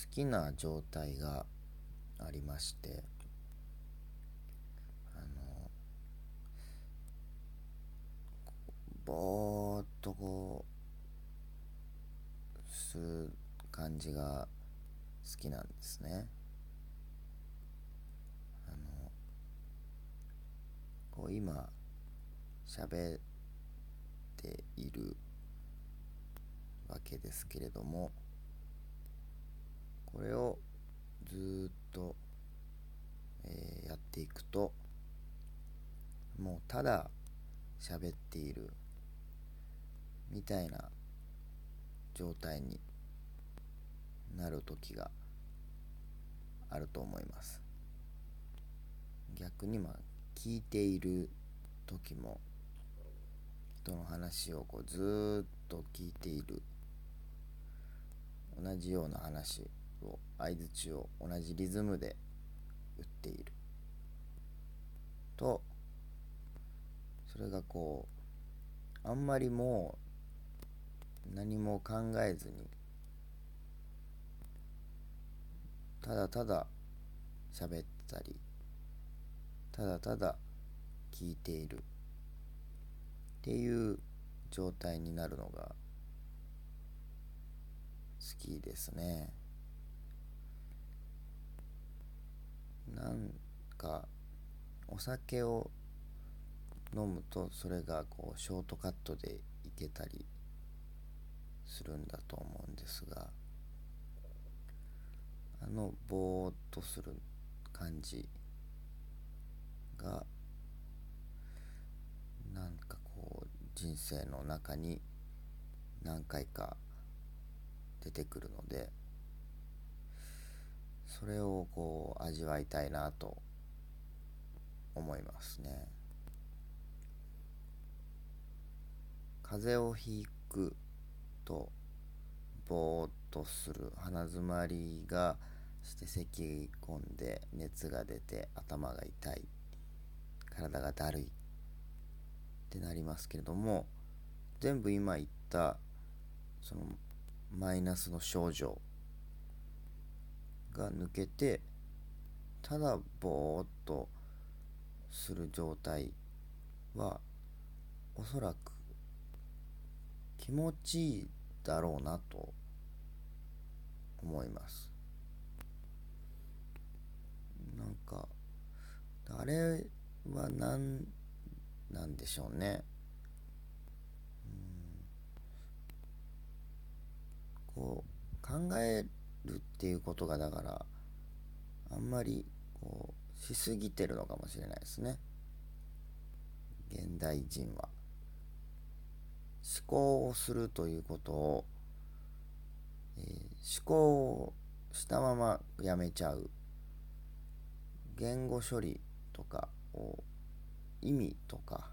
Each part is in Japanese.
好きな状態がありましてあのぼーっとこうする感じが好きなんですね。あのこう今喋っているわけですけれどもこれをずっと、えーやっていくともうただ喋っているみたいな状態になる時があると思います。逆にまあ聞いている時も人の話をこうずっと聞いている。同じような話を相づちを同じリズムで言っている。とそれがこうあんまりもう何も考えずにただただ喋ったりただただ聞いているっていう状態になるのが好きですね。なんかお酒を飲むとそれがこうショートカットでいけたりするんだと思うんですがあのぼーっとする感じがなんかこう人生の中に何回か出てくるのでそれをこう味わいたいなと思いますね。風邪をひくとぼーっとする鼻づまりがして咳込んで熱が出て頭が痛い体がだるいってなりますけれども全部今言ったそのマイナスの症状が抜けてただぼーっとする状態はおそらく気持ちいいだろうなと思います。なんかあれは何なんでしょうね。うん。こう考えるっていうことがだからあんまりこうしすぎてるのかもしれないですね。現代人は。思考をするということを、えー思考をしたままやめちゃう。言語処理とかを意味とか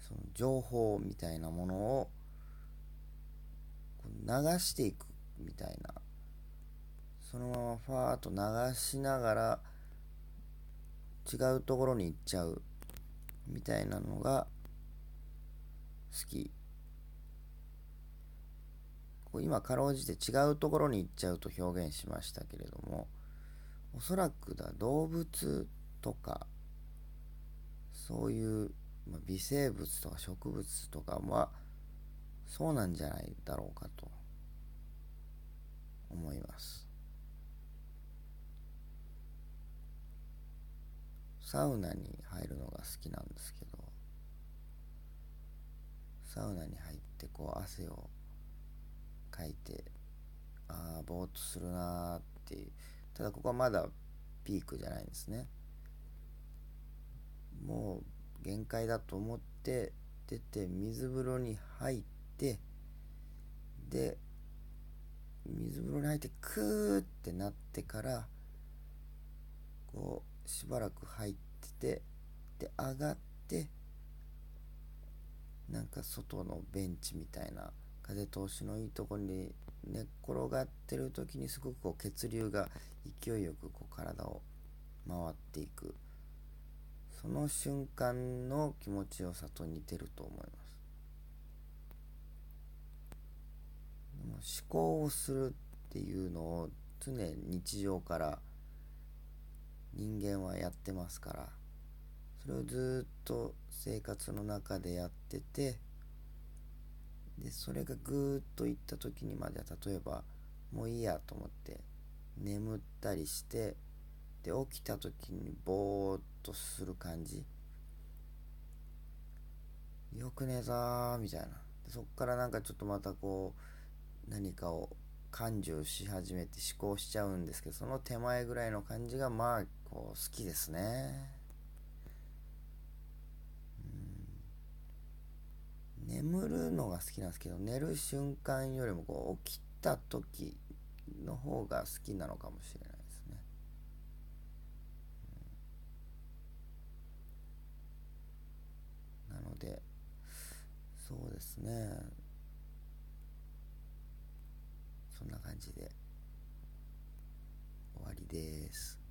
その情報みたいなものをこう流していくみたいなそのままファーッと流しながら違うところに行っちゃうみたいなのが好き。今かろうじて違うところに行っちゃうと表現しましたけれどもおそらくだ動物とかそういう、微生物とか植物とかはそうなんじゃないだろうかと思います。サウナに入るのが好きなんですけどサウナに入ってこう汗をかいてああぼーっとするなーっていうただここはまだピークじゃないんですね。もう限界だと思って出て水風呂に入ってで水風呂に入ってクーってなってからしばらく入っててで上がってなんか外のベンチみたいな風通しのいいところに寝っ転がってる時にすごくこう血流が勢いよくこう体を回っていく。その瞬間の気持ちよさと似てると思います。思考をするっっていうのを常に日常から人間はやってますからそれをずっと生活の中でやっててでそれがぐーっといった時にまでは例えばもういいやと思って眠ったりしてで起きた時にぼーっとする感じ。よくねえぞーみたいな。そっからなんかちょっとまたこう何かを感受し始めて思考しちゃうんですけどその手前ぐらいの感じがまあこう好きですね。眠るのが好きなんですけど寝る瞬間よりもこう起きた時の方が好きなのかもしれないですね、なのでそうですねそんな感じで。終わりです。